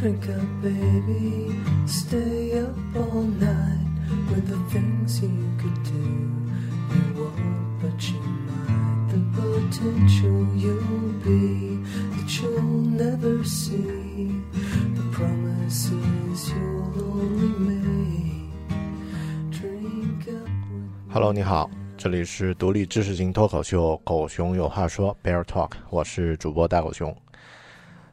Drink up, baby. Stay up all night with the things you could do. You won't, but you might. The potential you'll be that you'll never see. The promises you'll only make. Drink up with Hello，你好，这里是独立知识型脱口秀《狗熊有话说》Bear Talk，我是主播大狗熊。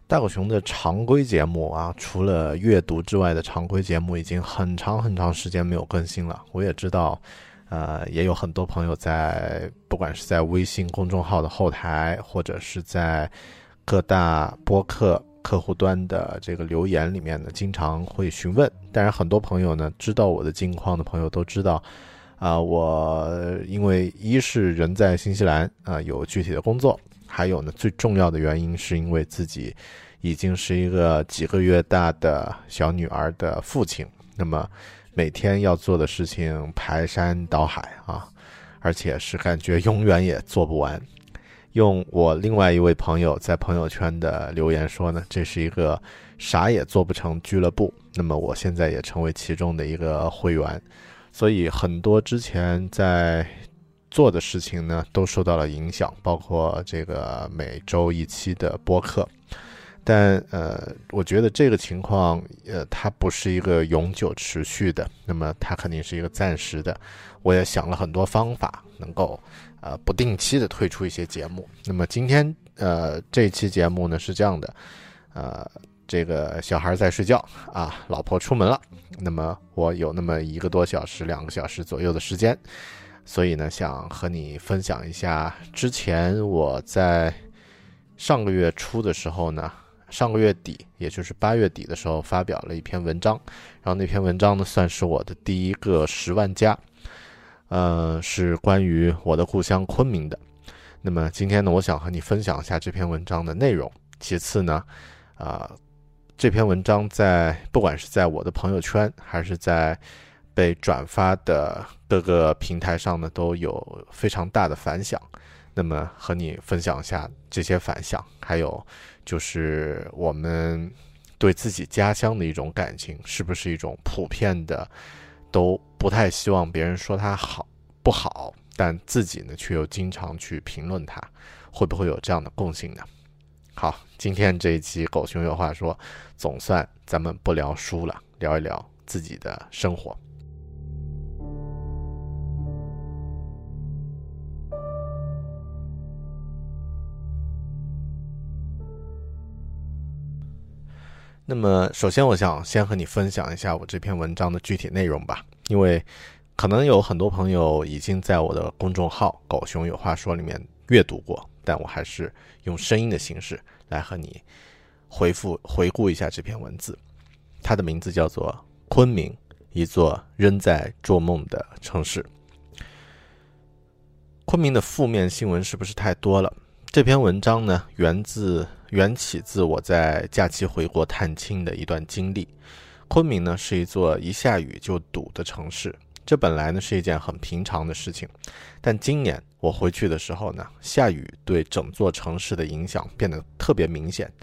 大狗熊的常规节目啊，除了阅读之外的常规节目，已经很长很长时间没有更新了。我也知道，呃，也有很多朋友在，不管是在微信公众号的后台，或者是在各大播客客户端的这个留言里面呢，经常会询问。当然，很多朋友呢，知道我的近况的朋友都知道，啊、我因为一是人在新西兰啊、有具体的工作，还有呢，最重要的原因是因为自己已经是一个几个月大的小女儿的父亲，那么每天要做的事情排山倒海啊，而且是感觉永远也做不完。用我另外一位朋友在朋友圈的留言说呢，这是一个啥也做不成俱乐部。那么我现在也成为其中的一个会员，所以很多之前在做的事情呢，都受到了影响，包括这个每周一期的播客。但呃，我觉得这个情况，呃，它不是一个永久持续的，那么它肯定是一个暂时的。我也想了很多方法，能够呃不定期的推出一些节目。那么今天呃这期节目呢是这样的，呃，这个小孩在睡觉啊，老婆出门了，那么我有那么一个多小时、两个小时左右的时间，所以呢，想和你分享一下之前我在上个月初的时候呢，上个月底，也就是八月底的时候发表了一篇文章，然后那篇文章呢算是我的第一个十万加，呃，是关于我的故乡昆明的。那么今天呢，我想和你分享一下这篇文章的内容。其次呢，啊、这篇文章在不管是在我的朋友圈，还是在被转发的各个平台上呢，都有非常大的反响。那么和你分享一下这些反响，还有就是我们对自己家乡的一种感情，是不是一种普遍的，都不太希望别人说它好不好，但自己呢却又经常去评论它，会不会有这样的共性呢？好，今天这一期《狗熊有话说》，总算咱们不聊书了，聊一聊自己的生活。那么，首先我想先和你分享一下我这篇文章的具体内容吧，因为可能有很多朋友已经在我的公众号“狗熊有话说”里面阅读过，但我还是用声音的形式来和你回复回顾一下这篇文字。它的名字叫做《昆明，一座仍在做梦的城市》。昆明的负面新闻是不是太多了？这篇文章呢，源自缘起自我在假期回国探亲的一段经历。昆明呢是一座一下雨就堵的城市，这本来呢是一件很平常的事情，但今年我回去的时候呢，下雨对整座城市的影响变得特别明显。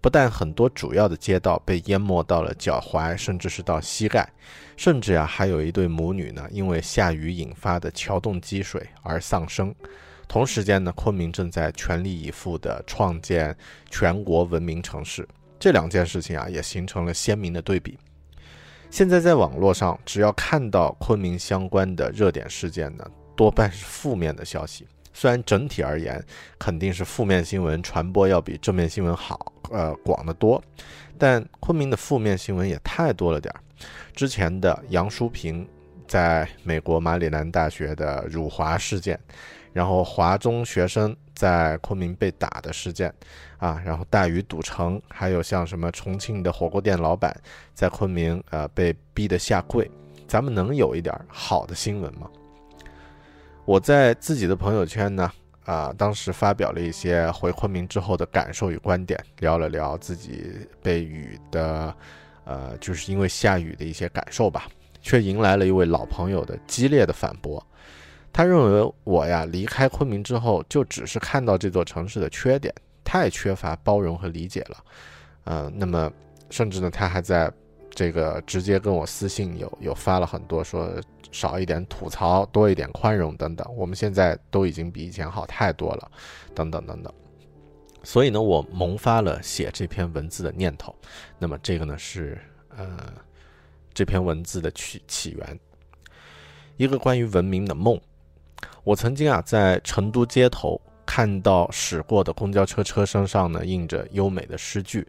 不但很多主要的街道被淹没到了脚踝，甚至是到膝盖，甚至啊还有一对母女呢，因为下雨引发的桥洞积水而丧生。同时间呢，昆明正在全力以赴地创建全国文明城市，这两件事情啊也形成了鲜明的对比。现在在网络上，只要看到昆明相关的热点事件呢，多半是负面的消息。虽然整体而言，肯定是负面新闻传播要比正面新闻好，呃，广得多，但昆明的负面新闻也太多了点儿。之前的杨淑萍在美国马里兰大学的辱华事件，然后华中学生在昆明被打的事件，啊，然后大雨堵城，还有像什么重庆的火锅店老板在昆明呃被逼得下跪，咱们能有一点好的新闻吗？我在自己的朋友圈呢，啊，当时发表了一些回昆明之后的感受与观点，聊了聊自己被雨的，呃，就是因为下雨的一些感受吧，却迎来了一位老朋友的激烈的反驳。他认为我呀离开昆明之后，就只是看到这座城市的缺点，太缺乏包容和理解了。呃，那么甚至呢，他还在这个直接跟我私信有有发了很多说。少一点吐槽，多一点宽容等等，我们现在都已经比以前好太多了，等等等等。所以呢，我萌发了写这篇文字的念头。那么这个呢是呃这篇文字的起起源，一个关于文明的梦。我曾经啊在成都街头看到驶过的公交车车身上呢印着优美的诗句，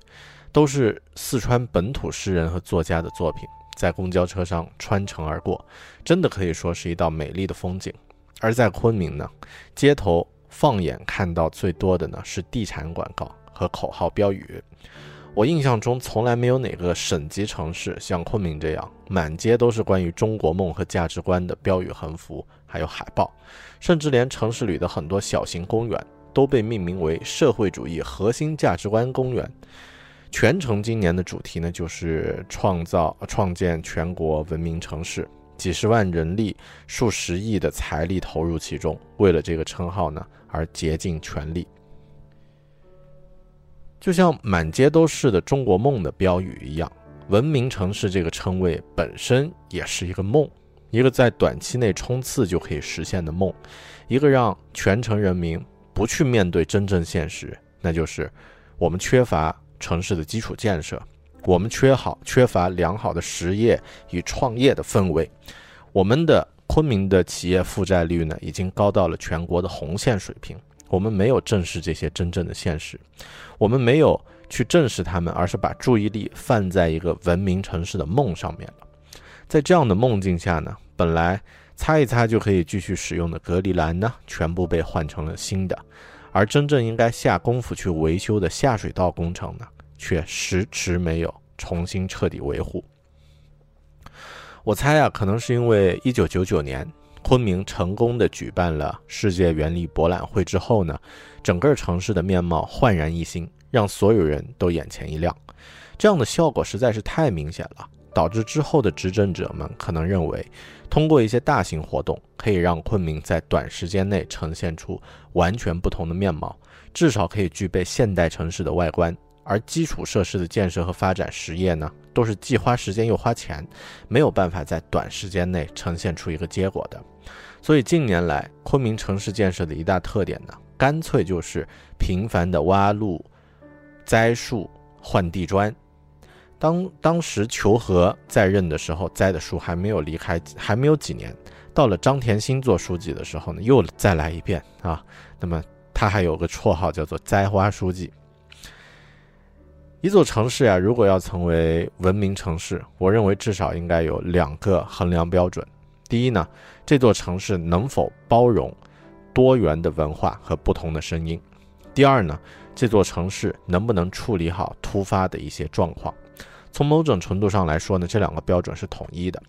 都是四川本土诗人和作家的作品。在公交车上穿城而过，真的可以说是一道美丽的风景。而在昆明呢，街头放眼看到最多的呢是地产广告和口号标语。我印象中从来没有哪个省级城市像昆明这样，满街都是关于中国梦和价值观的标语横幅，还有海报，甚至连城市里的很多小型公园都被命名为社会主义核心价值观公园。全城今年的主题呢，就是创造、创建全国文明城市，几十万人力、数十亿的财力投入其中，为了这个称号呢而竭尽全力。就像满街都是的中国梦的标语一样，文明城市这个称谓本身也是一个梦，一个在短期内冲刺就可以实现的梦，一个让全城人民不去面对真正现实，那就是我们缺乏。城市的基础建设，我们缺好缺乏良好的实业与创业的氛围。我们的昆明的企业负债率呢，已经高到了全国的红线水平。我们没有正视这些真正的现实，我们没有去正视他们，而是把注意力放在一个文明城市的梦上面了。在这样的梦境下呢，本来擦一擦就可以继续使用的隔离栏呢，全部被换成了新的。而真正应该下功夫去维修的下水道工程呢，却迟迟没有重新彻底维护。我猜啊，可能是因为一九九九年昆明成功的举办了世界园林博览会之后呢，整个城市的面貌焕然一新，让所有人都眼前一亮。这样的效果实在是太明显了，导致之后的执政者们可能认为。通过一些大型活动，可以让昆明在短时间内呈现出完全不同的面貌，至少可以具备现代城市的外观。而基础设施的建设和发展实业呢，都是既花时间又花钱，没有办法在短时间内呈现出一个结果的。所以近年来，昆明城市建设的一大特点呢，干脆就是频繁的挖路、栽树、换地砖。当当时求和在任的时候栽的树还没有离开，还没有几年，到了张田新做书记的时候呢，又再来一遍啊。那么他还有个绰号叫做“栽花书记”。一座城市呀，如果要成为文明城市，我认为至少应该有两个衡量标准：第一呢，这座城市能否包容多元的文化和不同的声音；第二呢，这座城市能不能处理好突发的一些状况。从某种程度上来说呢，这两个标准是统一的。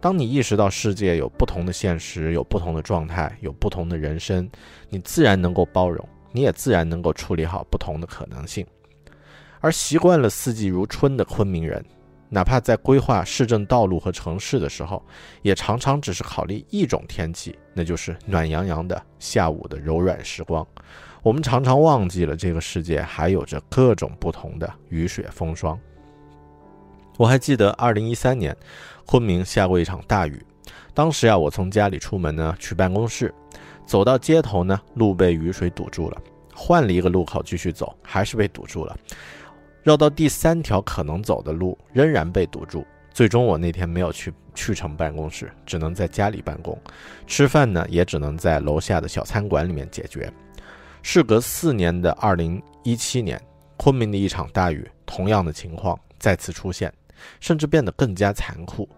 当你意识到世界有不同的现实，有不同的状态，有不同的人生，你自然能够包容，你也自然能够处理好不同的可能性。而习惯了四季如春的昆明人，哪怕在规划市政道路和城市的时候，也常常只是考虑一种天气，那就是暖洋洋的下午的柔软时光。我们常常忘记了这个世界还有着各种不同的雨雪风霜。我还记得二零一三年，昆明下过一场大雨，当时呀，我从家里出门呢去办公室，走到街头呢，路被雨水堵住了，换了一个路口继续走，还是被堵住了。绕到第三条可能走的路，仍然被堵住。最终，我那天没有去去成办公室，只能在家里办公。吃饭呢，也只能在楼下的小餐馆里面解决。事隔四年的二零一七年，昆明的一场大雨，同样的情况再次出现，甚至变得更加残酷。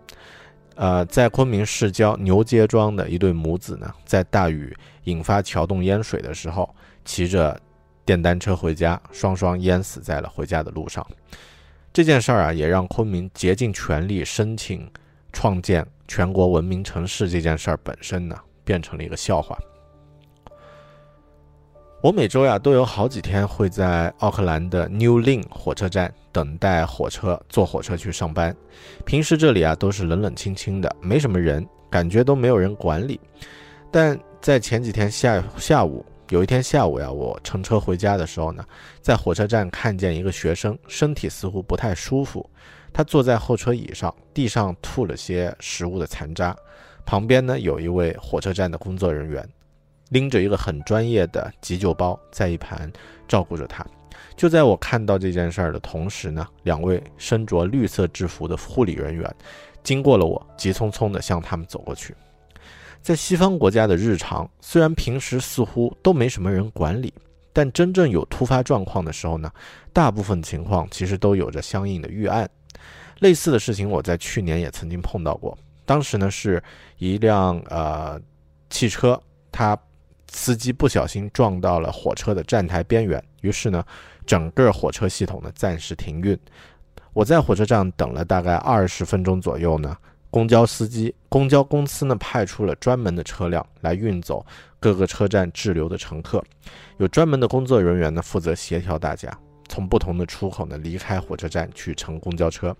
呃，在昆明市郊牛街庄的一对母子呢，在大雨引发桥洞淹水的时候，骑着。电单车回家，双双淹死在了回家的路上。这件事儿啊，也让昆明竭尽全力申请创建全国文明城市这件事儿本身呢，变成了一个笑话。我每周呀都有好几天会在奥克兰的 New Lin 火车站等待火车，坐火车去上班。平时这里啊都是冷冷清清的，没什么人，感觉都没有人管理。但在前几天下下午。有一天下午呀，我乘车回家的时候呢，在火车站看见一个学生，身体似乎不太舒服。他坐在候车椅上，地上吐了些食物的残渣。旁边呢，有一位火车站的工作人员，拎着一个很专业的急救包，在一旁照顾着他。就在我看到这件事儿的同时呢，两位身着绿色制服的护理人员经过了我，急匆匆地向他们走过去。在西方国家的日常，虽然平时似乎都没什么人管理，但真正有突发状况的时候呢，大部分情况其实都有着相应的预案。类似的事情，我在去年也曾经碰到过。当时呢，是一辆呃汽车，它司机不小心撞到了火车的站台边缘，于是呢，整个火车系统呢暂时停运。我在火车站等了大概二十分钟左右呢。公交司机、公交公司呢派出了专门的车辆来运走各个车站滞留的乘客，有专门的工作人员呢负责协调大家从不同的出口呢离开火车站去乘公交车。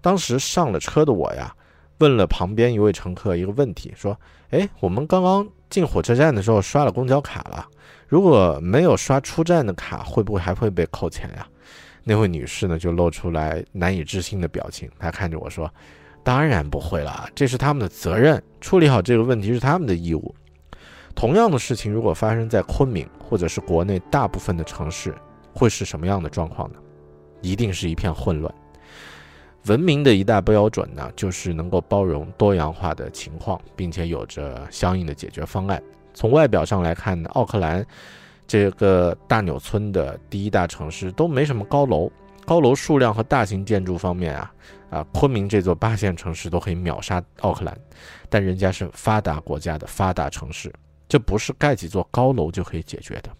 当时上了车的我呀，问了旁边一位乘客一个问题，说：“哎，我们刚刚进火车站的时候刷了公交卡了，如果没有刷出站的卡，会不会还会被扣钱呀？”那位女士呢就露出来难以置信的表情，她看着我说。当然不会了，这是他们的责任，处理好这个问题是他们的义务。同样的事情如果发生在昆明或者是国内大部分的城市，会是什么样的状况呢？一定是一片混乱。文明的一大标准呢，就是能够包容多样化的情况，并且有着相应的解决方案。从外表上来看呢，奥克兰这个大纽村的第一大城市都没什么高楼，高楼数量和大型建筑方面啊。啊，昆明这座八线城市都可以秒杀奥克兰，但人家是发达国家的发达城市，这不是盖几座高楼就可以解决的。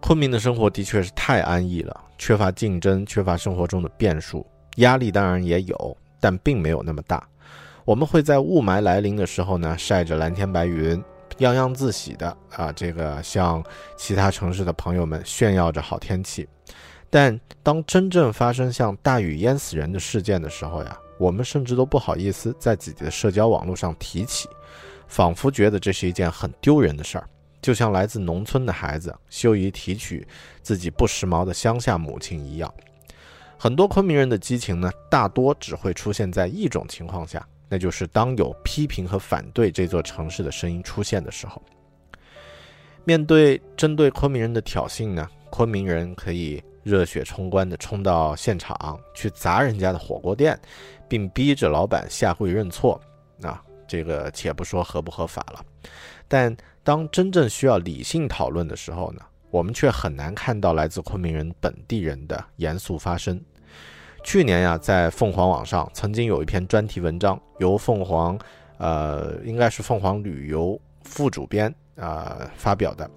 昆明的生活的确是太安逸了，缺乏竞争，缺乏生活中的变数，压力当然也有，但并没有那么大。我们会在雾霾来临的时候呢，晒着蓝天白云，洋洋自喜的啊，这个向其他城市的朋友们炫耀着好天气。但当真正发生像大雨淹死人的事件的时候呀，我们甚至都不好意思在自己的社交网络上提起，仿佛觉得这是一件很丢人的事儿，就像来自农村的孩子羞于提取自己不时髦的乡下母亲一样。很多昆明人的激情呢，大多只会出现在一种情况下，那就是当有批评和反对这座城市的声音出现的时候。面对针对昆明人的挑衅呢，昆明人可以。热血冲冠地冲到现场去砸人家的火锅店，并逼着老板下跪认错。啊，这个且不说合不合法了，但当真正需要理性讨论的时候呢，我们却很难看到来自昆明人本地人的严肃发声。去年呀，在凤凰网上曾经有一篇专题文章，由凤凰，呃，应该是凤凰旅游副主编啊发表的。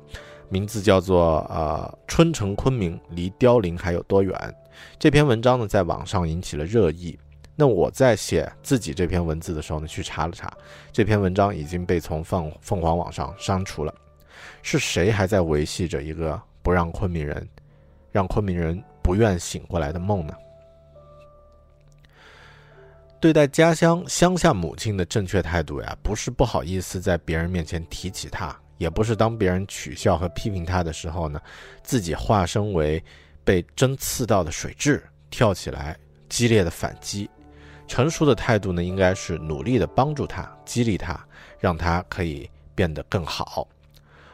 名字叫做呃，春城昆明离凋零还有多远？这篇文章呢，在网上引起了热议。那我在写自己这篇文字的时候呢，去查了查，这篇文章已经被从凤凤凰网上删除了。是谁还在维系着一个不让昆明人、让昆明人不愿醒过来的梦呢？对待家乡乡下母亲的正确态度呀，不是不好意思在别人面前提起她，也不是当别人取笑和批评她的时候呢，自己化身为被针刺到的水蛭，跳起来激烈的反击。成熟的态度呢，应该是努力的帮助他，激励他，让他可以变得更好。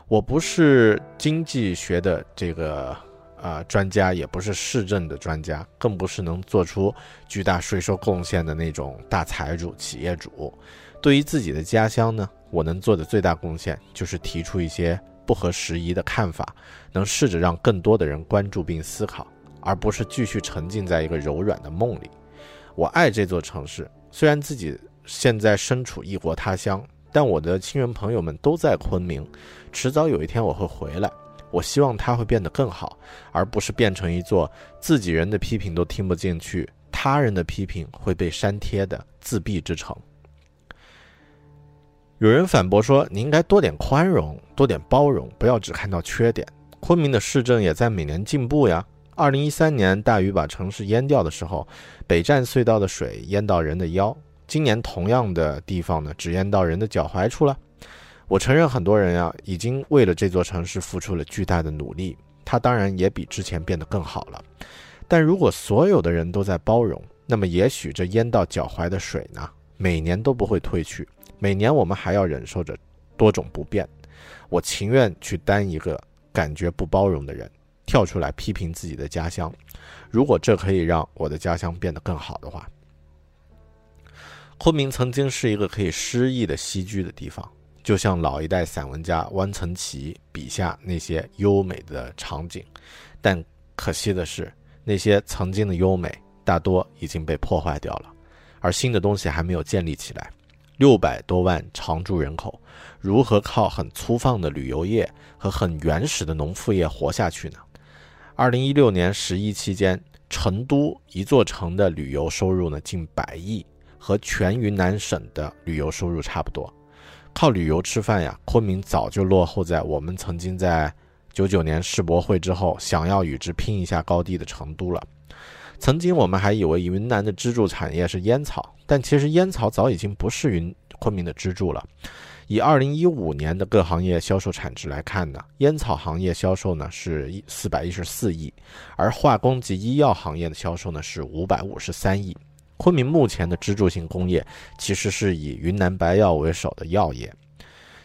我不是经济学的这个。啊，专家也不是市政的专家，更不是能做出巨大税收贡献的那种大财主、企业主。对于自己的家乡呢，我能做的最大贡献就是提出一些不合时宜的看法，能试着让更多的人关注并思考，而不是继续沉浸在一个柔软的梦里。我爱这座城市，虽然自己现在身处异国他乡，但我的亲人朋友们都在昆明，迟早有一天我会回来。我希望它会变得更好，而不是变成一座自己人的批评都听不进去，他人的批评会被删帖的自闭之城。有人反驳说：“你应该多点宽容，多点包容，不要只看到缺点。”昆明的市政也在每年进步呀。二零一三年大雨把城市淹掉的时候，北站隧道的水淹到人的腰，今年同样的地方呢，只淹到人的脚踝处了。我承认，很多人呀，已经为了这座城市付出了巨大的努力。它当然也比之前变得更好了。但如果所有的人都在包容，那么也许这淹到脚踝的水呢，每年都不会退去。每年我们还要忍受着多种不便。我情愿去当一个感觉不包容的人，跳出来批评自己的家乡。如果这可以让我的家乡变得更好的话，昆明曾经是一个可以诗意的栖居的地方。就像老一代散文家汪曾祺笔下那些优美的场景，但可惜的是，那些曾经的优美大多已经被破坏掉了，而新的东西还没有建立起来。六百多万常住人口，如何靠很粗放的旅游业和很原始的农副业活下去呢？二零一六年十一期间，成都一座城的旅游收入呢近百亿，和全云南省的旅游收入差不多。靠旅游吃饭呀，昆明早就落后在我们曾经在九九年世博会之后想要与之拼一下高低的成都了。曾经我们还以为云南的支柱产业是烟草，但其实烟草早已经不是云昆明的支柱了。以二零一五年的各行业销售产值来看呢，烟草行业销售呢是四百一十四亿，而化工及医药行业的销售呢是五百五十三亿。昆明目前的支柱性工业其实是以云南白药为首的药业，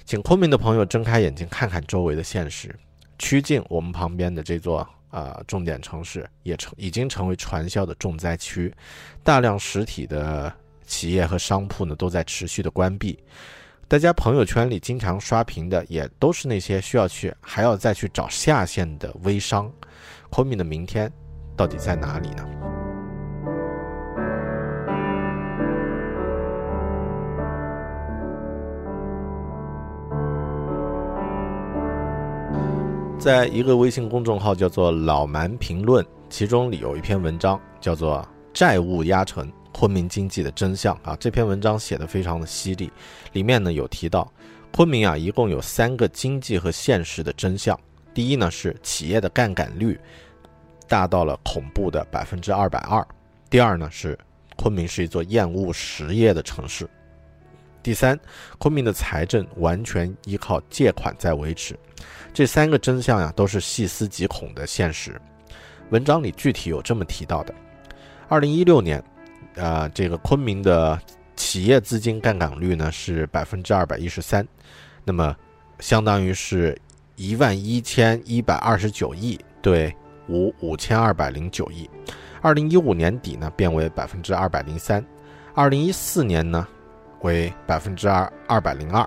请昆明的朋友睁开眼睛看看周围的现实。曲靖，我们旁边的这座啊重点城市，也成已经成为传销的重灾区，大量实体的企业和商铺呢都在持续的关闭。大家朋友圈里经常刷屏的，也都是那些需要去还要再去找下线的微商。昆明的明天到底在哪里呢？在一个微信公众号叫做“老蛮评论”，其中里有一篇文章叫做《债务压沉昆明经济的真相》啊。这篇文章写的非常的犀利，里面呢有提到，昆明啊一共有三个经济和现实的真相。第一呢是企业的杠杆率大到了恐怖的百分之二百二；第二呢是昆明是一座厌恶实业的城市；第三，昆明的财政完全依靠借款在维持。这三个真相呀，都是细思极恐的现实。文章里具体有这么提到的：二零一六年，呃，这个昆明的企业资金杠杆率呢是百分之二百一十三，那么相当于是一万一千一百二十九亿对五五千二百零九亿。二零一五年底呢变为百分之二百零三，二零一四年呢为百分之二二百零二，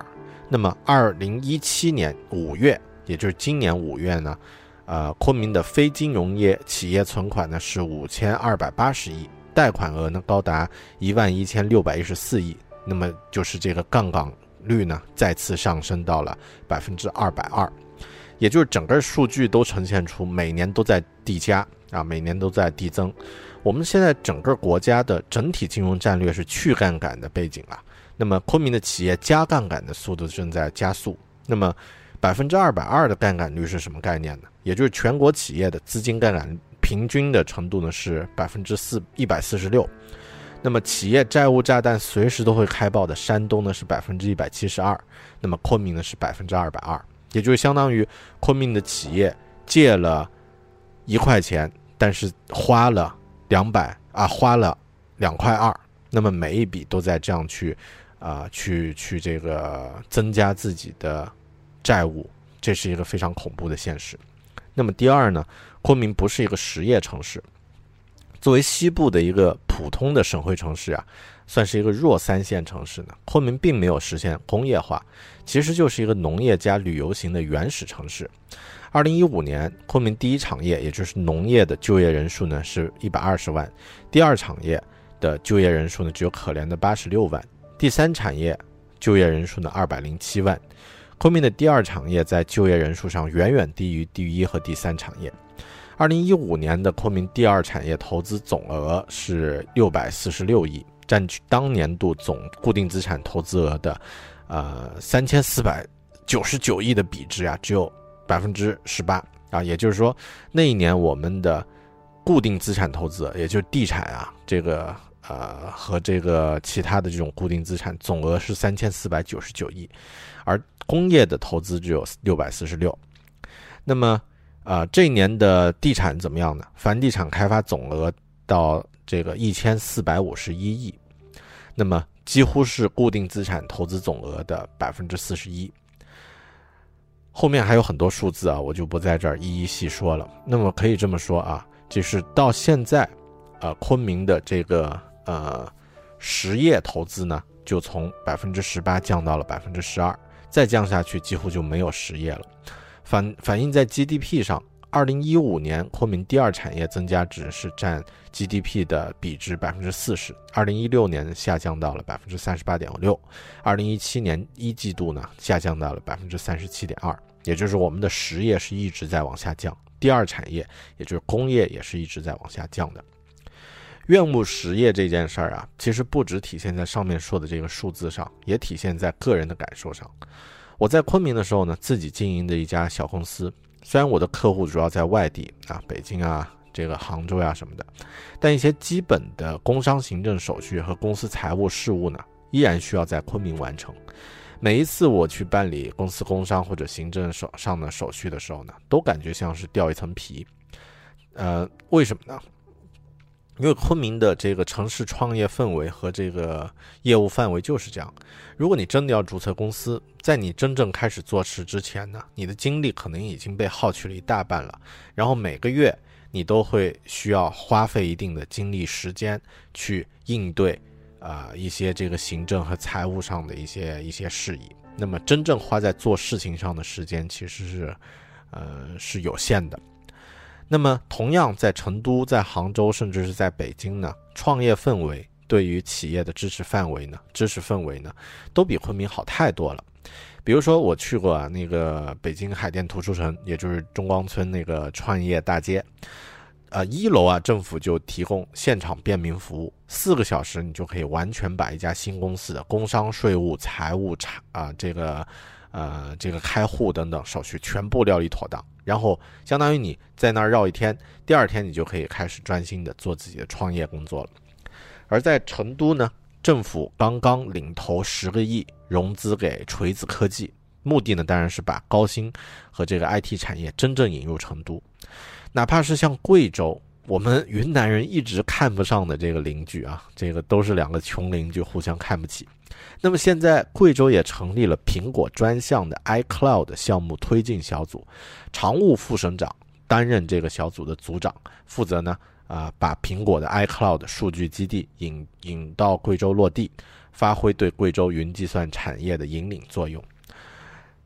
那么二零一七年五月。也就是今年五月呢，呃，昆明的非金融业企业存款呢是五千二百八十亿，贷款额呢高达一万一千六百一十四亿，那么就是这个杠杆率呢再次上升到了百分之二百二，也就是整个数据都呈现出每年都在递加啊，每年都在递增。我们现在整个国家的整体金融战略是去杠杆的背景啊，那么昆明的企业加杠杆的速度正在加速，那么。百分之二百二的杠杆率是什么概念呢？也就是全国企业的资金杠杆平均的程度呢是百分之四一百四十六。那么企业债务炸弹随时都会开爆的山东呢是百分之一百七十二，那么昆明呢是百分之二百二，也就是相当于昆明的企业借了一块钱，但是花了两百啊，花了两块二，那么每一笔都在这样去啊去去这个增加自己的债务，这是一个非常恐怖的现实。那么第二呢，昆明不是一个实业城市。作为西部的一个普通的省会城市啊，算是一个弱三线城市呢。昆明并没有实现工业化，其实就是一个农业加旅游型的原始城市。二零一五年，昆明第一产业，也就是农业的就业人数呢是一百二十万，第二产业的就业人数呢只有可怜的八十六万，第三产业就业人数呢二百零七万。昆明的第二产业在就业人数上远远低于第一和第三产业。二零一五年的昆明第二产业投资总额是六百四十六亿，占据当年度总固定资产投资额的，呃三千四百九十九亿的比值呀，只有百分之十八啊。也就是说，那一年我们的固定资产投资，也就是地产啊，这个呃和这个其他的这种固定资产总额是三千四百九十九亿，而工业的投资只有六百四十六。那么。啊，这一年的地产怎么样呢？房地产开发总额到这个一千四百五十一亿，那么几乎是固定资产投资总额的百分之四十一。后面还有很多数字啊，我就不在这儿一一细说了。那么可以这么说啊，就是到现在，呃，昆明的这个呃实业投资呢，就从百分之十八降到了百分之十二，再降下去几乎就没有实业了。反反映在 GDP 上，二零一五年昆明第二产业增加值是占 GDP 的比值百分之四十，二零一六年下降到了百分之三十八点六，二零一七年一季度呢下降到了百分之三十七点二，也就是我们的实业是一直在往下降，第二产业也就是工业也是一直在往下降的。怨恶实业这件事儿啊，其实不只体现在上面说的这个数字上，也体现在个人的感受上。我在昆明的时候呢，自己经营的一家小公司，虽然我的客户主要在外地啊，北京啊，这个杭州呀什么的，但一些基本的工商行政手续和公司财务事务呢，依然需要在昆明完成。每一次我去办理公司工商或者行政手上的手续的时候呢，都感觉像是掉一层皮。呃，为什么呢？因为昆明的这个城市创业氛围和这个业务范围就是这样。如果你真的要注册公司，在你真正开始做事之前呢，你的精力可能已经被耗去了一大半了。然后每个月你都会需要花费一定的精力时间去应对啊一些这个行政和财务上的一些一些事宜。那么真正花在做事情上的时间其实是呃是有限的。那么，同样在成都、在杭州，甚至是在北京呢，创业氛围对于企业的支持范围呢、支持氛围呢，都比昆明好太多了。比如说，我去过啊，那个北京海淀图书城，也就是中关村那个创业大街，呃，一楼啊，政府就提供现场便民服务，四个小时你就可以完全把一家新公司的工商税务、财务、查啊这个。呃，这个开户等等手续全部料理妥当，然后相当于你在那儿绕一天，第二天你就可以开始专心的做自己的创业工作了。而在成都呢，政府刚刚领投十个亿融资给锤子科技，目的呢当然是把高新和这个 IT 产业真正引入成都。哪怕是像贵州，我们云南人一直看不上的这个邻居啊，这个都是两个穷邻居互相看不起。那么现在，贵州也成立了苹果专项的 iCloud 项目推进小组，常务副省长担任这个小组的组长，负责呢啊把苹果的 iCloud 数据基地引引到贵州落地，发挥对贵州云计算产业的引领作用。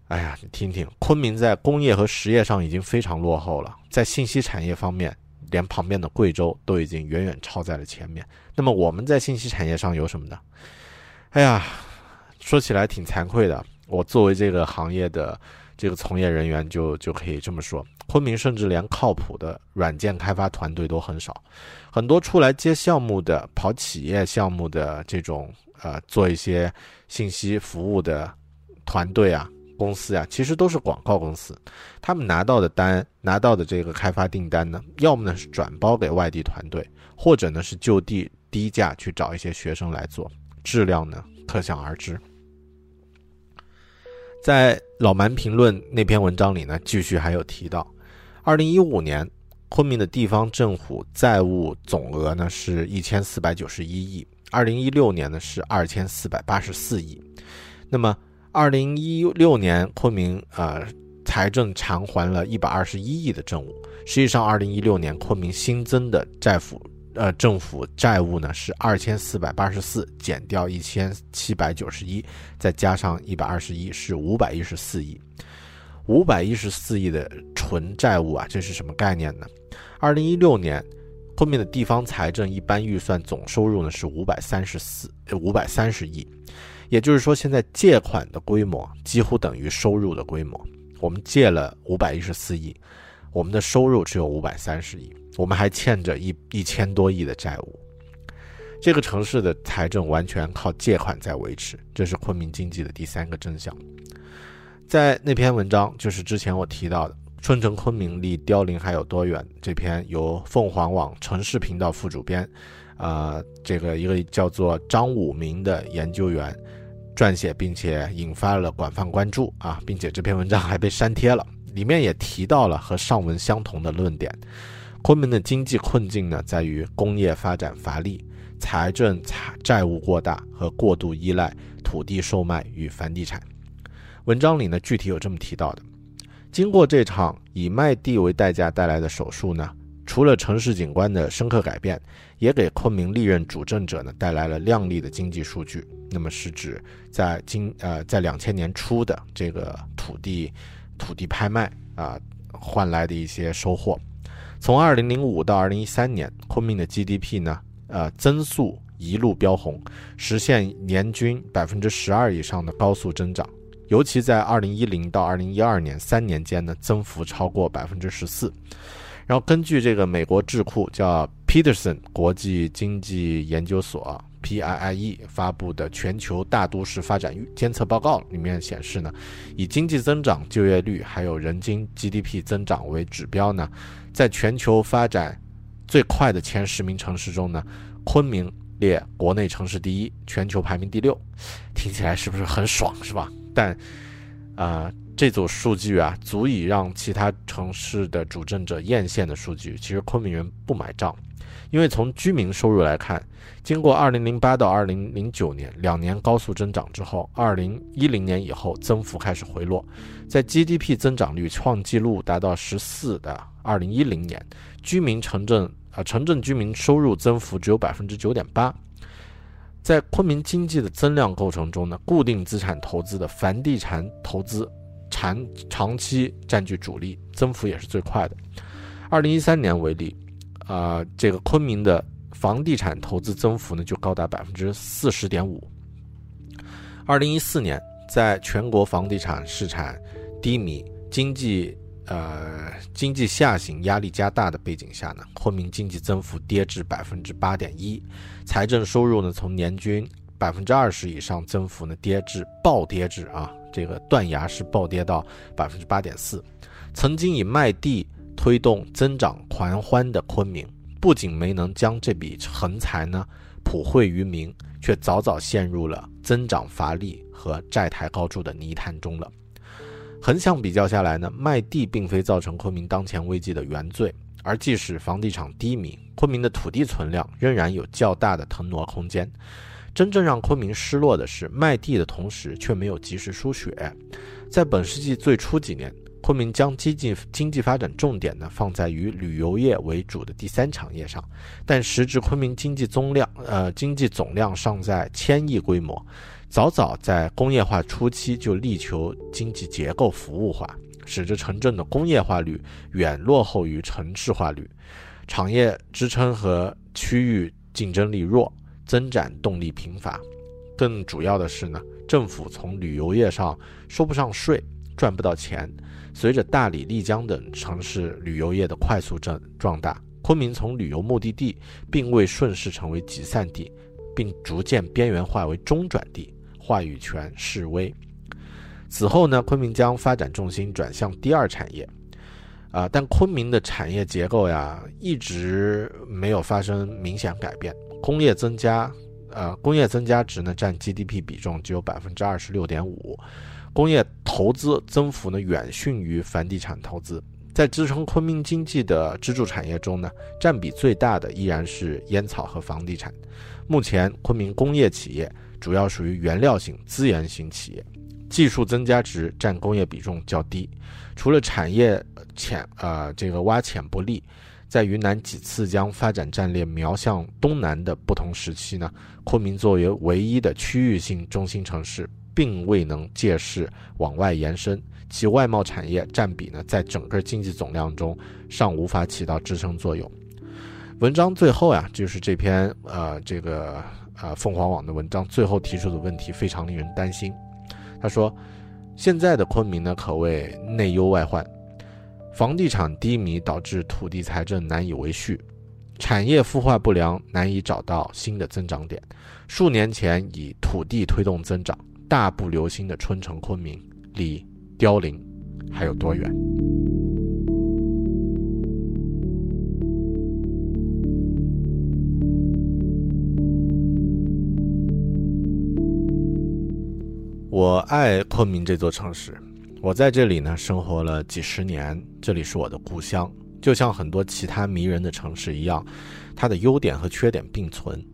哎呀，你听听，昆明在工业和实业上已经非常落后了，在信息产业方面，连旁边的贵州都已经远远超在了前面。那么我们在信息产业上有什么呢？哎呀，说起来挺惭愧的。我作为这个行业的这个从业人员，就就可以这么说：昆明甚至连靠谱的软件开发团队都很少，很多出来接项目的、跑企业项目的这种呃，做一些信息服务的团队啊，公司呀，其实都是广告公司，他们拿到的单、拿到的这个开发订单呢，要么呢是转包给外地团队，或者呢是就地低价去找一些学生来做，质量呢可想而知。在老蛮评论那篇文章里呢，继续还有提到，二零一五年昆明的地方政府债务总额呢是一千四百九十一亿，二零一六年呢是二千四百八十四亿。那么，二零一六年昆明呃财政偿还了一百二十一亿的政务，实际上二零一六年昆明新增的债府。呃，政府债务呢是二千四百八十四，减掉一千七百九十一，再加上一百二十一，是五百一十四亿。五百一十四亿的纯债务啊，这是什么概念呢？二零一六年，昆明的地方财政一般预算总收入呢是五百三十四，五百三十亿，也就是说，现在借款的规模几乎等于收入的规模。我们借了五百一十四亿，我们的收入只有五百三十亿。我们还欠着一一千多亿的债务，这个城市的财政完全靠借款在维持，这是昆明经济的第三个真相。在那篇文章，就是之前我提到的“春城昆明离凋零还有多远”这篇，由凤凰网城市频道副主编，啊，这个一个叫做张武明的研究员撰写，并且引发了广泛关注啊，并且这篇文章还被删帖了，里面也提到了和上文相同的论点。昆明的经济困境呢，在于工业发展乏力、财政财债务过大和过度依赖土地售卖与房地产。文章里呢，具体有这么提到的：经过这场以卖地为代价带来的手术呢，除了城市景观的深刻改变，也给昆明历任主政者呢带来了亮丽的经济数据。那么是指在今呃在两千年初的这个土地土地拍卖啊换来的一些收获。从二零零五到二零一三年，昆明的 GDP 呢，呃，增速一路飙红，实现年均百分之十二以上的高速增长。尤其在二零一零到二零一二年三年间呢，增幅超过百分之十四。然后根据这个美国智库叫 Peterson 国际经济研究所 PIIE 发布的全球大都市发展监测报告里面显示呢，以经济增长、就业率还有人均 GDP 增长为指标呢。在全球发展最快的前十名城市中呢，昆明列国内城市第一，全球排名第六，听起来是不是很爽，是吧？但，啊，这组数据啊，足以让其他城市的主政者艳羡的数据，其实昆明人不买账。因为从居民收入来看，经过2008到2009年两年高速增长之后，2010年以后增幅开始回落，在 GDP 增长率创纪录达到14的2010年，居民城镇啊城镇居民收入增幅只有百分之九点八。在昆明经济的增量构成中呢，固定资产投资的房地产投资长长期占据主力，增幅也是最快的。2013年为例。啊，这个昆明的房地产投资增幅呢，就高达百分之四十点五。二零一四年，在全国房地产市场低迷、经济呃经济下行压力加大的背景下呢，昆明经济增幅跌至百分之八点一，财政收入呢，从年均百分之二十以上增幅呢，跌至暴跌至啊，这个断崖式暴跌到百分之八点四。曾经以卖地。推动增长狂欢的昆明，不仅没能将这笔横财呢普惠于民，却早早陷入了增长乏力和债台高筑的泥潭中了。横向比较下来呢，卖地并非造成昆明当前危机的原罪，而即使房地产低迷，昆明的土地存量仍然有较大的腾挪空间。真正让昆明失落的是，卖地的同时却没有及时输血。在本世纪最初几年。昆明将经济经济发展重点呢放在以旅游业为主的第三产业上，但时值昆明经济总量呃经济总量尚在千亿规模，早早在工业化初期就力求经济结构服务化，使得城镇的工业化率远落后于城市化率，产业支撑和区域竞争力弱，增长动力贫乏。更主要的是呢，政府从旅游业上收不上税，赚不到钱。随着大理、丽江等城市旅游业的快速壮壮大，昆明从旅游目的地并未顺势成为集散地，并逐渐边缘化为中转地，话语权式微。此后呢，昆明将发展重心转向第二产业，啊，但昆明的产业结构呀，一直没有发生明显改变。工业增加，呃，工业增加值呢占 GDP 比重只有百分之二十六点五，工业投资增幅呢远逊于房地产投资。在支撑昆明经济的支柱产业中呢，占比最大的依然是烟草和房地产。目前，昆明工业企业主要属于原料型、资源型企业，技术增加值占工业比重较低。除了产业浅，呃，这个挖潜不利，在云南几次将发展战略瞄向东南的不同时期呢，昆明作为唯一的区域性中心城市，并未能借势往外延伸。其外贸产业占比呢，在整个经济总量中尚无法起到支撑作用。文章最后呀，就是这篇呃这个呃凤凰网的文章最后提出的问题非常令人担心。他说，现在的昆明呢，可谓内忧外患，房地产低迷导致土地财政难以维续，产业孵化不良，难以找到新的增长点。数年前以土地推动增长，大步流星的春城昆明离。凋零还有多远？我爱昆明这座城市，我在这里呢生活了几十年，这里是我的故乡。就像很多其他迷人的城市一样，它的优点和缺点并存。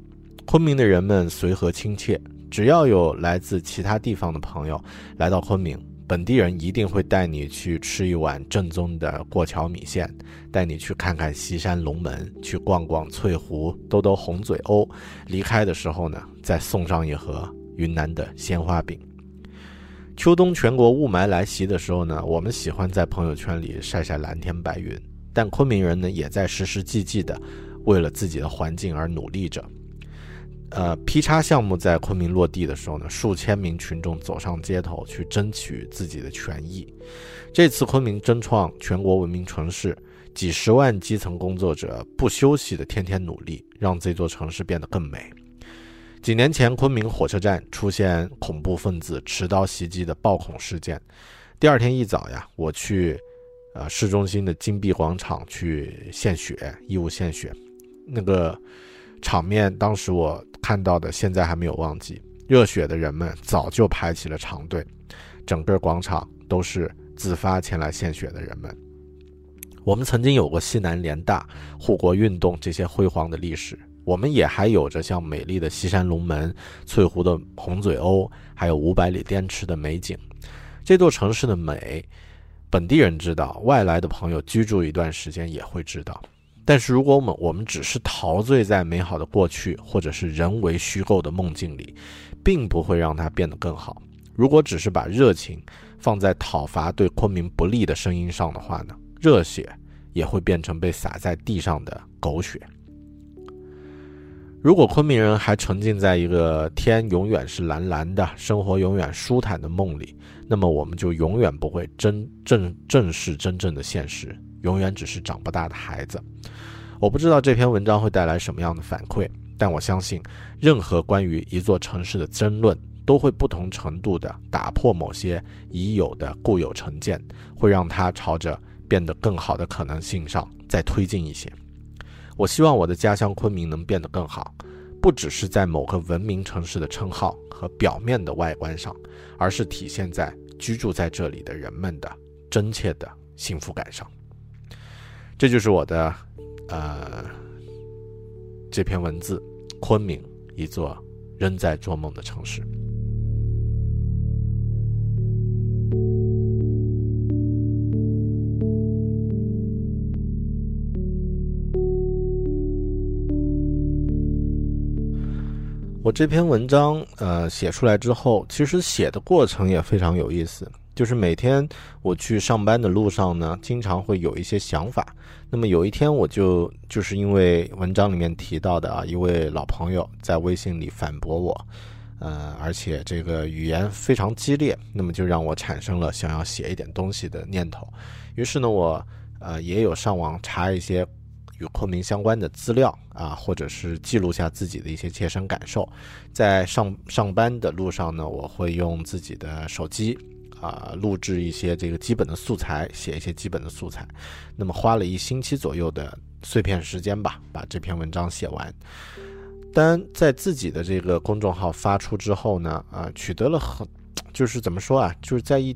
昆明的人们随和亲切，只要有来自其他地方的朋友来到昆明。本地人一定会带你去吃一碗正宗的过桥米线，带你去看看西山龙门，去逛逛翠湖，兜兜红嘴鸥。离开的时候呢，再送上一盒云南的鲜花饼。秋冬全国雾霾来袭的时候呢，我们喜欢在朋友圈里晒晒蓝天白云，但昆明人呢，也在时时际际的为了自己的环境而努力着。呃，劈叉项目在昆明落地的时候呢，数千名群众走上街头去争取自己的权益。这次昆明争创全国文明城市，几十万基层工作者不休息的天天努力，让这座城市变得更美。几年前，昆明火车站出现恐怖分子持刀袭击的暴恐事件。第二天一早呀，我去，呃，市中心的金碧广场去献血，义务献血，那个场面，当时我。看到的现在还没有忘记，热血的人们早就排起了长队，整个广场都是自发前来献血的人们。我们曾经有过西南联大、护国运动这些辉煌的历史，我们也还有着像美丽的西山龙门、翠湖的红嘴鸥，还有五百里滇池的美景。这座城市的美，本地人知道，外来的朋友居住一段时间也会知道。但是，如果我们我们只是陶醉在美好的过去，或者是人为虚构的梦境里，并不会让它变得更好。如果只是把热情放在讨伐对昆明不利的声音上的话呢，热血也会变成被洒在地上的狗血。如果昆明人还沉浸在一个天永远是蓝蓝的、生活永远舒坦的梦里，那么我们就永远不会真正正视真正的现实。永远只是长不大的孩子。我不知道这篇文章会带来什么样的反馈，但我相信，任何关于一座城市的争论，都会不同程度地打破某些已有的固有成见，会让它朝着变得更好的可能性上再推进一些。我希望我的家乡昆明能变得更好，不只是在某个文明城市的称号和表面的外观上，而是体现在居住在这里的人们的真切的幸福感上。这就是我的，呃，这篇文字，昆明，一座仍在做梦的城市。我这篇文章，呃，写出来之后，其实写的过程也非常有意思。就是每天我去上班的路上呢，经常会有一些想法。那么有一天，我就就是因为文章里面提到的啊，一位老朋友在微信里反驳我，呃，而且这个语言非常激烈，那么就让我产生了想要写一点东西的念头。于是呢，我呃也有上网查一些与昆明相关的资料啊，或者是记录下自己的一些切身感受。在上上班的路上呢，我会用自己的手机。啊录制一些这个基本的素材，写一些基本的素材，那么花了一星期左右的碎片时间吧，把这篇文章写完。但在自己的这个公众号发出之后呢，啊，取得了很，就是怎么说啊，就是在一，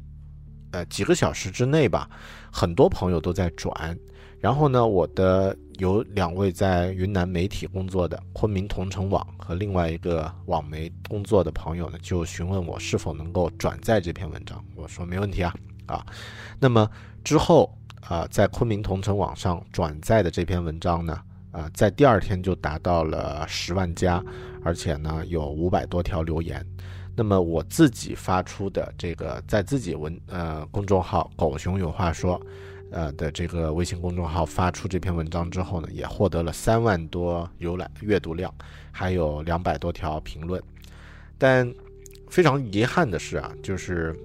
呃，几个小时之内吧，很多朋友都在转。然后呢，我的有两位在云南媒体工作的昆明同城网和另外一个网媒工作的朋友呢，就询问我是否能够转载这篇文章。我说没问题啊，啊，那么之后啊，在昆明同城网上转载的这篇文章呢。啊，在第二天就达到了十万加，而且呢有五百多条留言。那么我自己发出的这个，在自己文呃公众号“狗熊有话说”呃的这个微信公众号发出这篇文章之后呢，也获得了三万多浏览阅读量，还有两百多条评论。但非常遗憾的是啊，就是。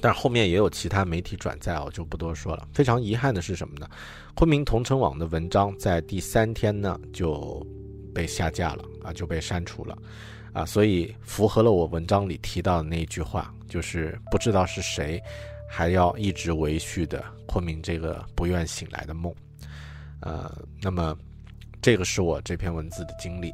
但后面也有其他媒体转载，我就不多说了。非常遗憾的是什么呢？昆明同城网的文章在第三天呢就被下架了啊，就被删除了啊，所以符合了我文章里提到的那一句话，就是不知道是谁还要一直维续的昆明这个不愿醒来的梦。呃，那么这个是我这篇文字的经历。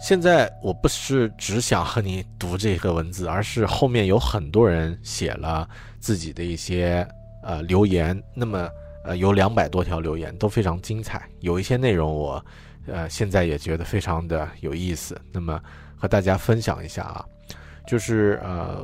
现在我不是只想和你读这个文字，而是后面有很多人写了自己的一些呃留言，那么呃有两百多条留言都非常精彩，有一些内容我呃现在也觉得非常的有意思，那么和大家分享一下啊，就是呃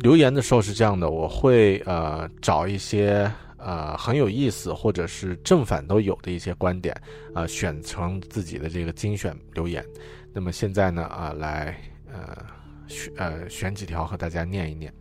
留言的时候是这样的，我会呃找一些。呃，很有意思，或者是正反都有的一些观点，啊，选成自己的这个精选留言。那么现在呢，啊，来呃选呃选几条和大家念一念。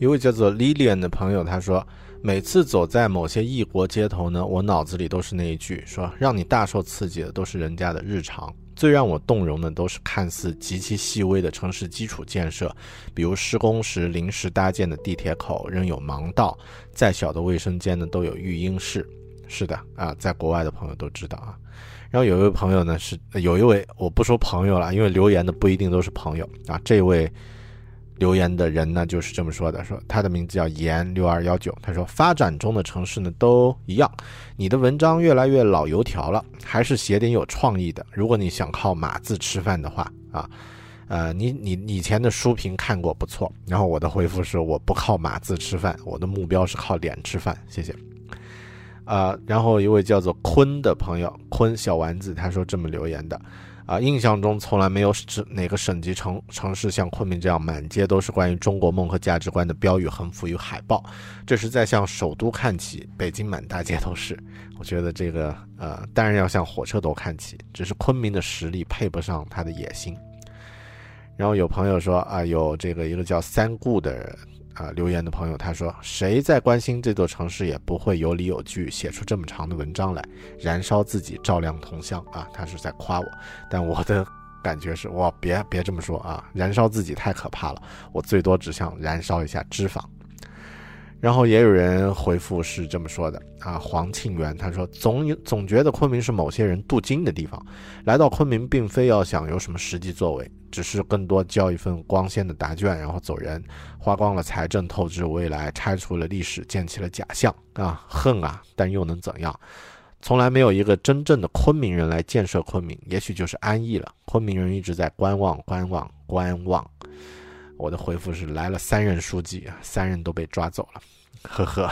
一位叫做 Lilian 的朋友他说，每次走在某些异国街头呢，我脑子里都是那一句，说让你大受刺激的都是人家的日常。最让我动容的都是看似极其细微的城市基础建设，比如施工时临时搭建的地铁口仍有盲道，再小的卫生间呢都有育婴室。是的啊，在国外的朋友都知道啊。然后有一位朋友呢是有一位我不说朋友了，因为留言的不一定都是朋友啊。这位。留言的人呢，就是这么说的：说他的名字叫严六二幺九。他说，发展中的城市呢都一样，你的文章越来越老油条了，还是写点有创意的。如果你想靠码字吃饭的话啊，呃，你你以前的书评看过不错。然后我的回复是，我不靠码字吃饭，我的目标是靠脸吃饭。谢谢。啊，然后一位叫做坤的朋友，坤小丸子，他说这么留言的。啊，印象中从来没有省哪个省级城城市像昆明这样满街都是关于中国梦和价值观的标语横幅与海报，这是在向首都看齐。北京满大街都是，我觉得这个呃，当然要向火车头看齐，只是昆明的实力配不上他的野心。然后有朋友说啊，有这个一个叫三顾的人。啊，留言的朋友他说：“谁在关心这座城市，也不会有理有据写出这么长的文章来，燃烧自己，照亮同乡啊！”他是在夸我，但我的感觉是：哇，别别这么说啊！燃烧自己太可怕了，我最多只想燃烧一下脂肪。然后也有人回复是这么说的啊，黄庆元他说：“总总觉得昆明是某些人镀金的地方，来到昆明并非要想有什么实际作为。”只是更多交一份光鲜的答卷，然后走人，花光了财政，透支未来，拆除了历史，建起了假象啊！恨啊！但又能怎样？从来没有一个真正的昆明人来建设昆明，也许就是安逸了。昆明人一直在观望，观望，观望。我的回复是：来了三任书记啊，三人都被抓走了，呵呵。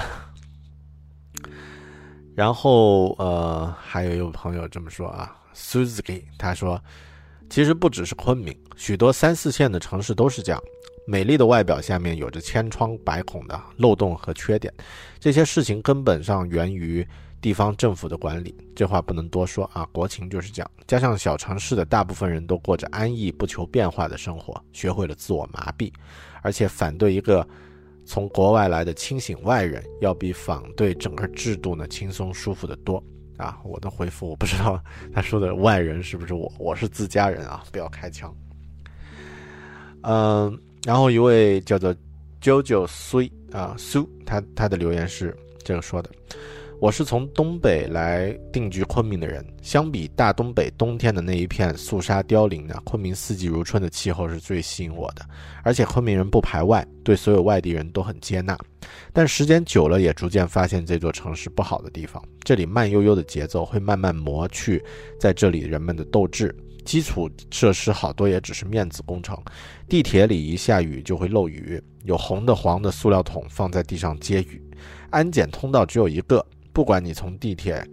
然后呃，还有一位朋友这么说啊，Suzuki，他说。其实不只是昆明，许多三四线的城市都是这样。美丽的外表下面有着千疮百孔的漏洞和缺点，这些事情根本上源于地方政府的管理。这话不能多说啊，国情就是这样。加上小城市的大部分人都过着安逸不求变化的生活，学会了自我麻痹，而且反对一个从国外来的清醒外人，要比反对整个制度呢轻松舒服得多。啊，我的回复我不知道他说的外人是不是我，我是自家人啊，不要开枪。嗯，然后一位叫做 JoJo 苏啊苏，他他的留言是这样说的：我是从东北来定居昆明的人，相比大东北冬天的那一片肃杀凋零呢，昆明四季如春的气候是最吸引我的。而且昆明人不排外，对所有外地人都很接纳。但时间久了，也逐渐发现这座城市不好的地方。这里慢悠悠的节奏会慢慢磨去在这里人们的斗志。基础设施好多也只是面子工程，地铁里一下雨就会漏雨，有红的黄的塑料桶放在地上接雨，安检通道只有一个，不管你从地铁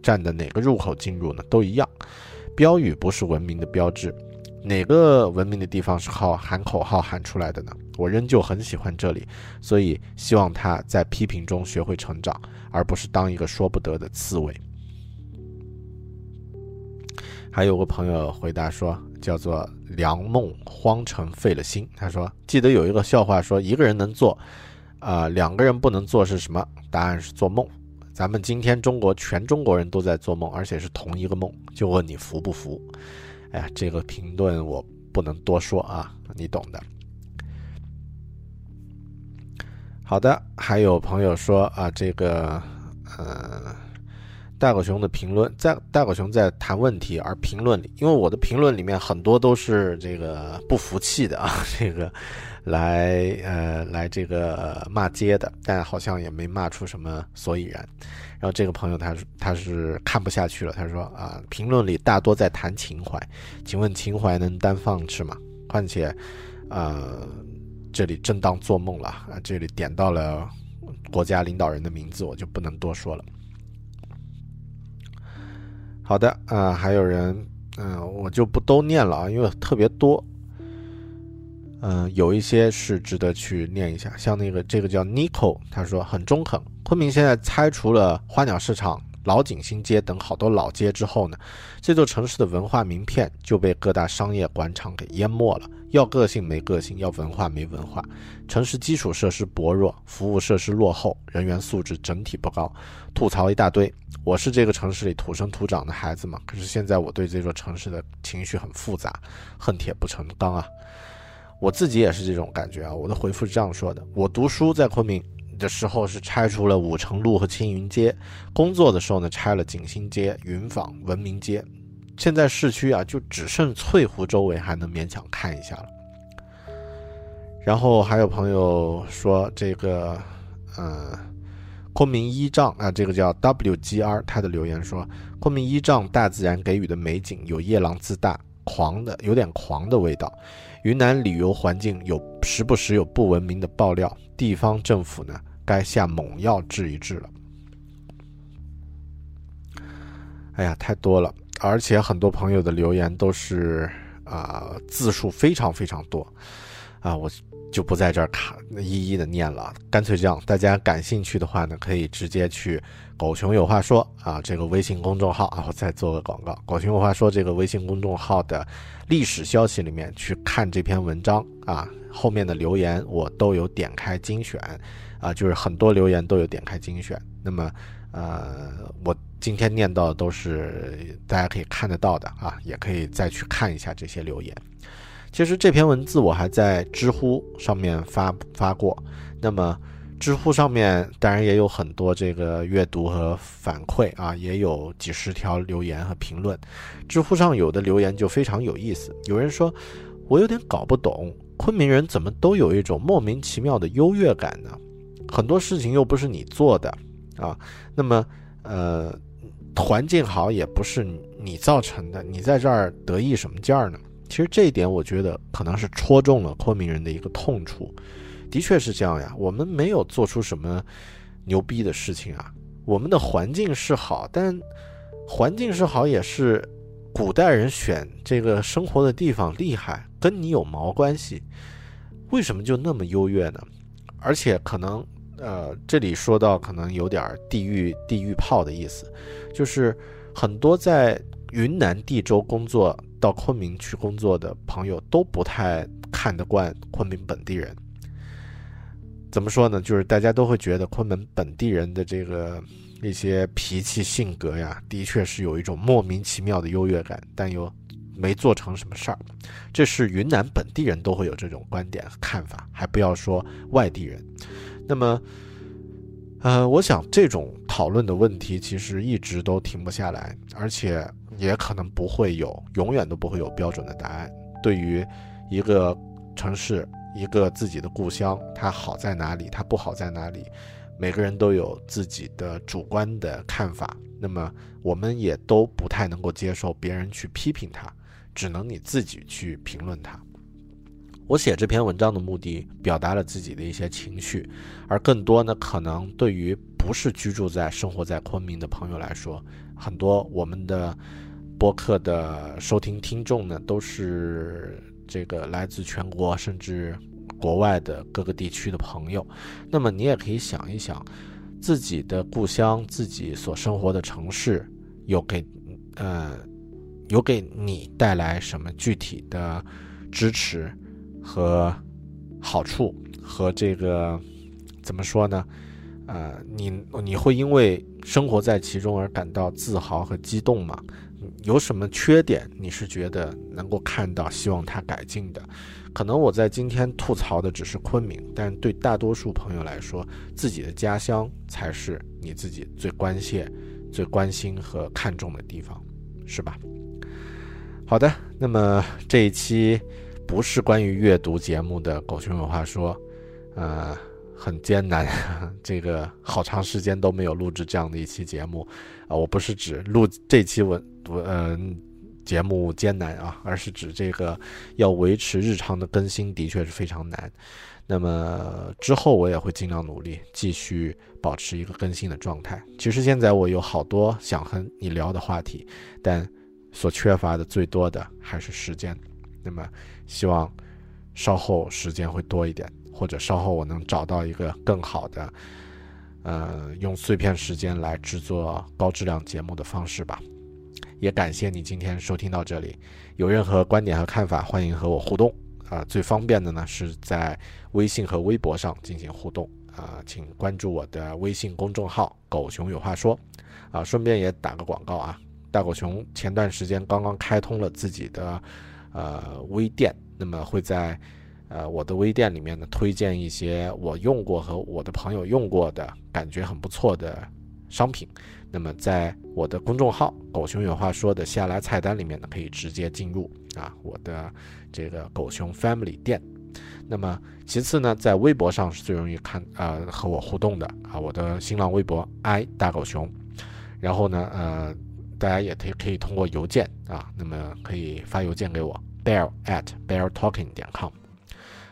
站的哪个入口进入呢，都一样。标语不是文明的标志，哪个文明的地方是靠喊口号喊出来的呢？我仍旧很喜欢这里，所以希望他在批评中学会成长，而不是当一个说不得的刺猬。还有个朋友回答说，叫做梁梦荒城废了心。他说，记得有一个笑话说，一个人能做，啊，两个人不能做是什么？答案是做梦。咱们今天中国全中国人都在做梦，而且是同一个梦。就问你服不服？哎呀，这个评论我不能多说啊，你懂的。好的，还有朋友说啊，这个，呃。大狗熊的评论，在大狗熊在谈问题，而评论里，因为我的评论里面很多都是这个不服气的啊，这个来呃来这个骂街的，但好像也没骂出什么所以然。然后这个朋友他他是看不下去了，他说啊，评论里大多在谈情怀，请问情怀能单放吃吗？况且，呃，这里正当做梦了啊，这里点到了国家领导人的名字，我就不能多说了。好的啊，还有人，嗯，我就不都念了啊，因为特别多。嗯，有一些是值得去念一下，像那个这个叫 Nico，他说很中肯。昆明现在拆除了花鸟市场、老景新街等好多老街之后呢，这座城市的文化名片就被各大商业广场给淹没了。要个性没个性，要文化没文化，城市基础设施薄弱，服务设施落后，人员素质整体不高，吐槽一大堆。我是这个城市里土生土长的孩子嘛，可是现在我对这座城市的情绪很复杂，恨铁不成钢啊！我自己也是这种感觉啊。我的回复是这样说的：我读书在昆明的时候是拆除了武城路和青云街，工作的时候呢拆了景新街、云坊、文明街。现在市区啊，就只剩翠湖周围还能勉强看一下了。然后还有朋友说这个，呃，昆明依仗啊，这个叫 WGR，他的留言说，昆明依仗大自然给予的美景，有夜郎自大、狂的，有点狂的味道。云南旅游环境有时不时有不文明的爆料，地方政府呢，该下猛药治一治了。哎呀，太多了。而且很多朋友的留言都是啊字数非常非常多，啊我就不在这儿卡一一的念了，干脆这样，大家感兴趣的话呢，可以直接去“狗熊有话说”啊这个微信公众号啊，我再做个广告，“狗熊有话说”这个微信公众号的历史消息里面去看这篇文章啊，后面的留言我都有点开精选，啊就是很多留言都有点开精选，那么呃我。今天念到的都是大家可以看得到的啊，也可以再去看一下这些留言。其实这篇文字我还在知乎上面发发过，那么知乎上面当然也有很多这个阅读和反馈啊，也有几十条留言和评论。知乎上有的留言就非常有意思，有人说：“我有点搞不懂，昆明人怎么都有一种莫名其妙的优越感呢？很多事情又不是你做的啊，那么呃。”环境好也不是你造成的，你在这儿得意什么劲儿呢？其实这一点我觉得可能是戳中了昆明人的一个痛处。的确是这样呀，我们没有做出什么牛逼的事情啊。我们的环境是好，但环境是好也是古代人选这个生活的地方厉害，跟你有毛关系？为什么就那么优越呢？而且可能。呃，这里说到可能有点地域地域炮的意思，就是很多在云南地州工作到昆明去工作的朋友都不太看得惯昆明本地人。怎么说呢？就是大家都会觉得昆明本地人的这个一些脾气性格呀，的确是有一种莫名其妙的优越感，但又没做成什么事儿。这是云南本地人都会有这种观点和看法，还不要说外地人。那么，呃，我想这种讨论的问题其实一直都停不下来，而且也可能不会有，永远都不会有标准的答案。对于一个城市、一个自己的故乡，它好在哪里，它不好在哪里，每个人都有自己的主观的看法。那么，我们也都不太能够接受别人去批评它，只能你自己去评论它。我写这篇文章的目的，表达了自己的一些情绪，而更多呢，可能对于不是居住在、生活在昆明的朋友来说，很多我们的播客的收听听众呢，都是这个来自全国甚至国外的各个地区的朋友。那么你也可以想一想，自己的故乡、自己所生活的城市，有给呃有给你带来什么具体的支持？和好处和这个怎么说呢？呃，你你会因为生活在其中而感到自豪和激动吗？有什么缺点你是觉得能够看到，希望它改进的？可能我在今天吐槽的只是昆明，但对大多数朋友来说，自己的家乡才是你自己最关切、最关心和看重的地方，是吧？好的，那么这一期。不是关于阅读节目的狗熊有话说，呃，很艰难，这个好长时间都没有录制这样的一期节目，啊，我不是指录这期文文嗯节目艰难啊，而是指这个要维持日常的更新的确是非常难。那么之后我也会尽量努力，继续保持一个更新的状态。其实现在我有好多想和你聊的话题，但所缺乏的最多的还是时间。那么。希望稍后时间会多一点，或者稍后我能找到一个更好的，呃，用碎片时间来制作高质量节目的方式吧。也感谢你今天收听到这里，有任何观点和看法，欢迎和我互动啊。最方便的呢是在微信和微博上进行互动啊，请关注我的微信公众号“狗熊有话说”啊。顺便也打个广告啊，大狗熊前段时间刚刚开通了自己的。呃，微店，那么会在，呃，我的微店里面呢，推荐一些我用过和我的朋友用过的感觉很不错的商品。那么在我的公众号“狗熊有话说”的下拉菜单里面呢，可以直接进入啊，我的这个狗熊 Family 店。那么其次呢，在微博上是最容易看呃和我互动的啊，我的新浪微博 i 大狗熊。然后呢，呃。大家也可以可以通过邮件啊，那么可以发邮件给我，bear at beartalking 点 com。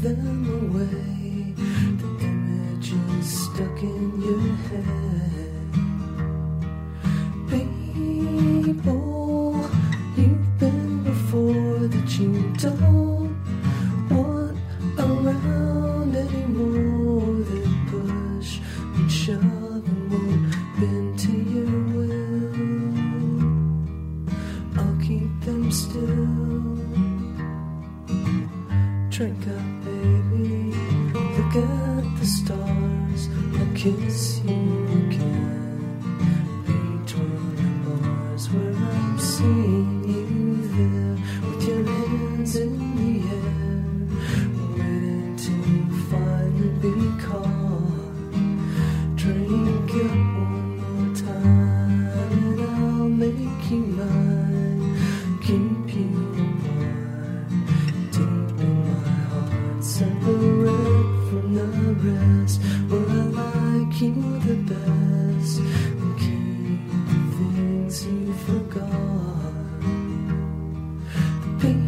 them away. The images stuck in your head. grass Wherever I you the best. And keep things you forgot The